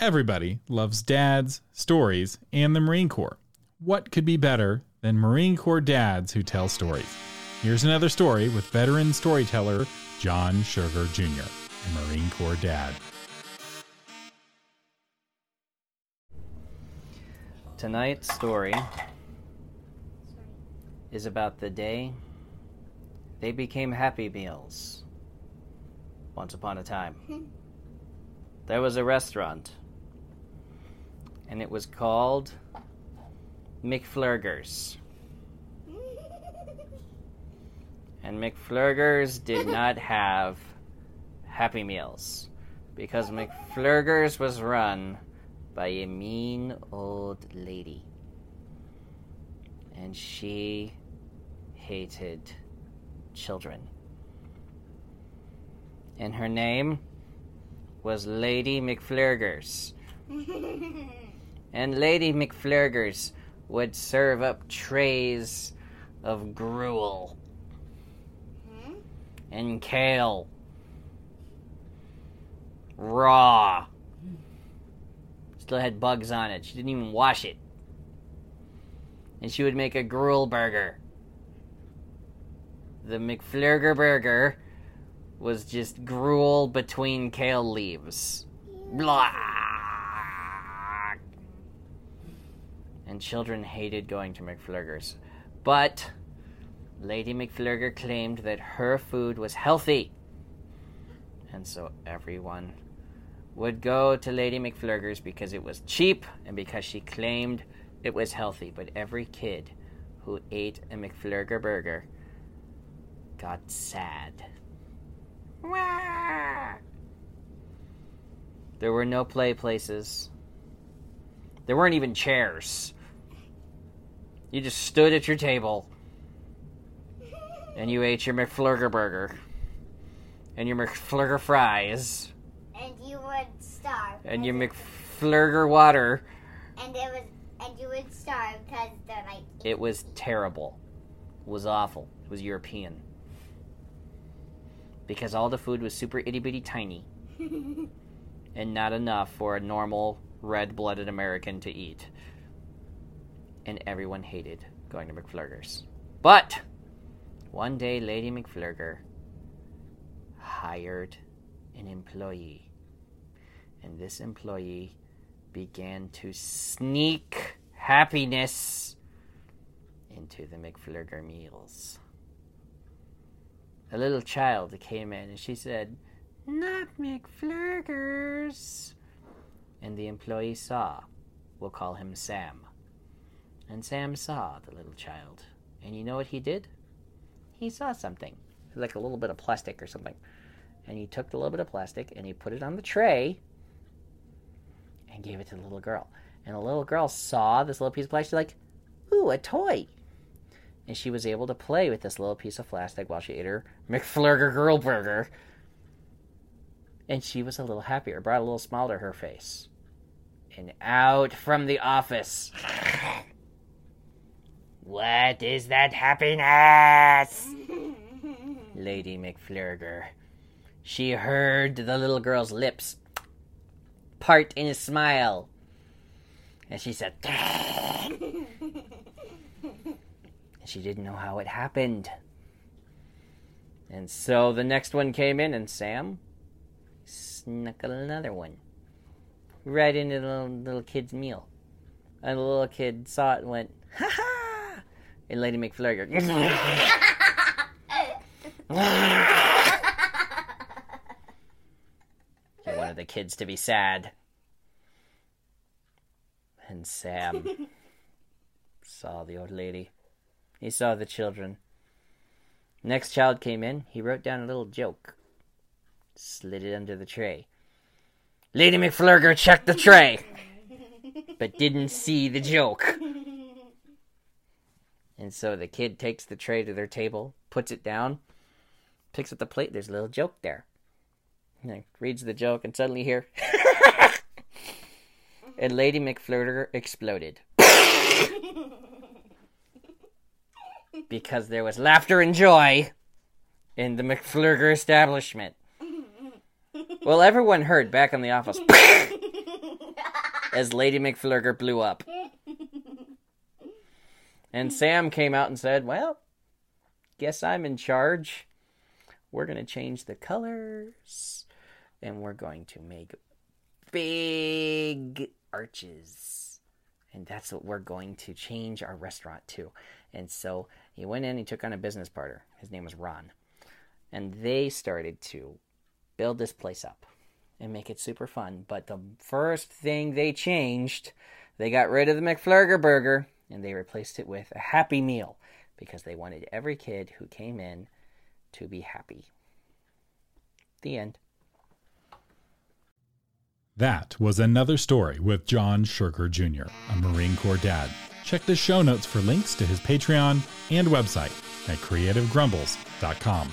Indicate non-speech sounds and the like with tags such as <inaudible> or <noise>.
Everybody loves dads, stories, and the Marine Corps. What could be better than Marine Corps dads who tell stories? Here's another story with veteran storyteller John Sugar Jr., a Marine Corps dad. Tonight's story is about the day they became Happy Meals. Once upon a time, hmm. there was a restaurant, and it was called McFlurgers. And McFlurgers did <laughs> not have Happy Meals because McFlurgers was run by a mean old lady. And she hated children. And her name was Lady McFlurgers. <laughs> and Lady McFlurgers would serve up trays of gruel hmm? and kale raw still had bugs on it. She didn't even wash it. And she would make a gruel burger. The McFlurger burger was just gruel between kale leaves. Blah. And children hated going to McFlurgers. But Lady McFlurger claimed that her food was healthy. And so everyone would go to Lady McFlurgers because it was cheap and because she claimed it was healthy. But every kid who ate a McFlurger burger got sad. There were no play places. There weren't even chairs. You just stood at your table and you ate your McFlurger burger and your McFlurger fries and you would starve. and your McFlurger water. and it was and you would starve because they're like It was terrible. It was awful. It was European. Because all the food was super itty bitty tiny <laughs> and not enough for a normal red blooded American to eat. And everyone hated going to McFlurgers. But one day, Lady McFlurger hired an employee. And this employee began to sneak happiness into the McFlurger meals. A little child came in and she said, Not McFlurgers. And the employee saw, we'll call him Sam. And Sam saw the little child. And you know what he did? He saw something, like a little bit of plastic or something. And he took the little bit of plastic and he put it on the tray and gave it to the little girl. And the little girl saw this little piece of plastic, like, ooh, a toy. And she was able to play with this little piece of plastic while she ate her McFlurger Girl Burger. And she was a little happier, brought a little smile to her face. And out from the office. What is that happiness? <laughs> Lady McFlurger. She heard the little girl's lips part in a smile. And she said, <laughs> she didn't know how it happened. And so the next one came in, and Sam snuck another one right into the little, little kid's meal. And the little kid saw it and went, ha ha! And Lady McFlurger, <laughs> he wanted the kids to be sad. And Sam <laughs> saw the old lady. He saw the children. Next child came in. He wrote down a little joke. Slid it under the tray. Lady McFlurger checked the tray, <laughs> but didn't see the joke. And so the kid takes the tray to their table, puts it down, picks up the plate. There's a little joke there. And reads the joke, and suddenly here. <laughs> and Lady McFlurger exploded. because there was laughter and joy in the McFlurger establishment. Well, everyone heard back in the office. <laughs> as Lady McFlurger blew up. And Sam came out and said, Well, guess I'm in charge. We're going to change the colors and we're going to make big arches. And that's what we're going to change our restaurant to. And so he went in, he took on a business partner. His name was Ron. And they started to build this place up and make it super fun. But the first thing they changed, they got rid of the McFlurger burger and they replaced it with a Happy Meal because they wanted every kid who came in to be happy. The end. That was another story with John Sugar Jr., a Marine Corps dad. Check the show notes for links to his Patreon and website at creativegrumbles.com.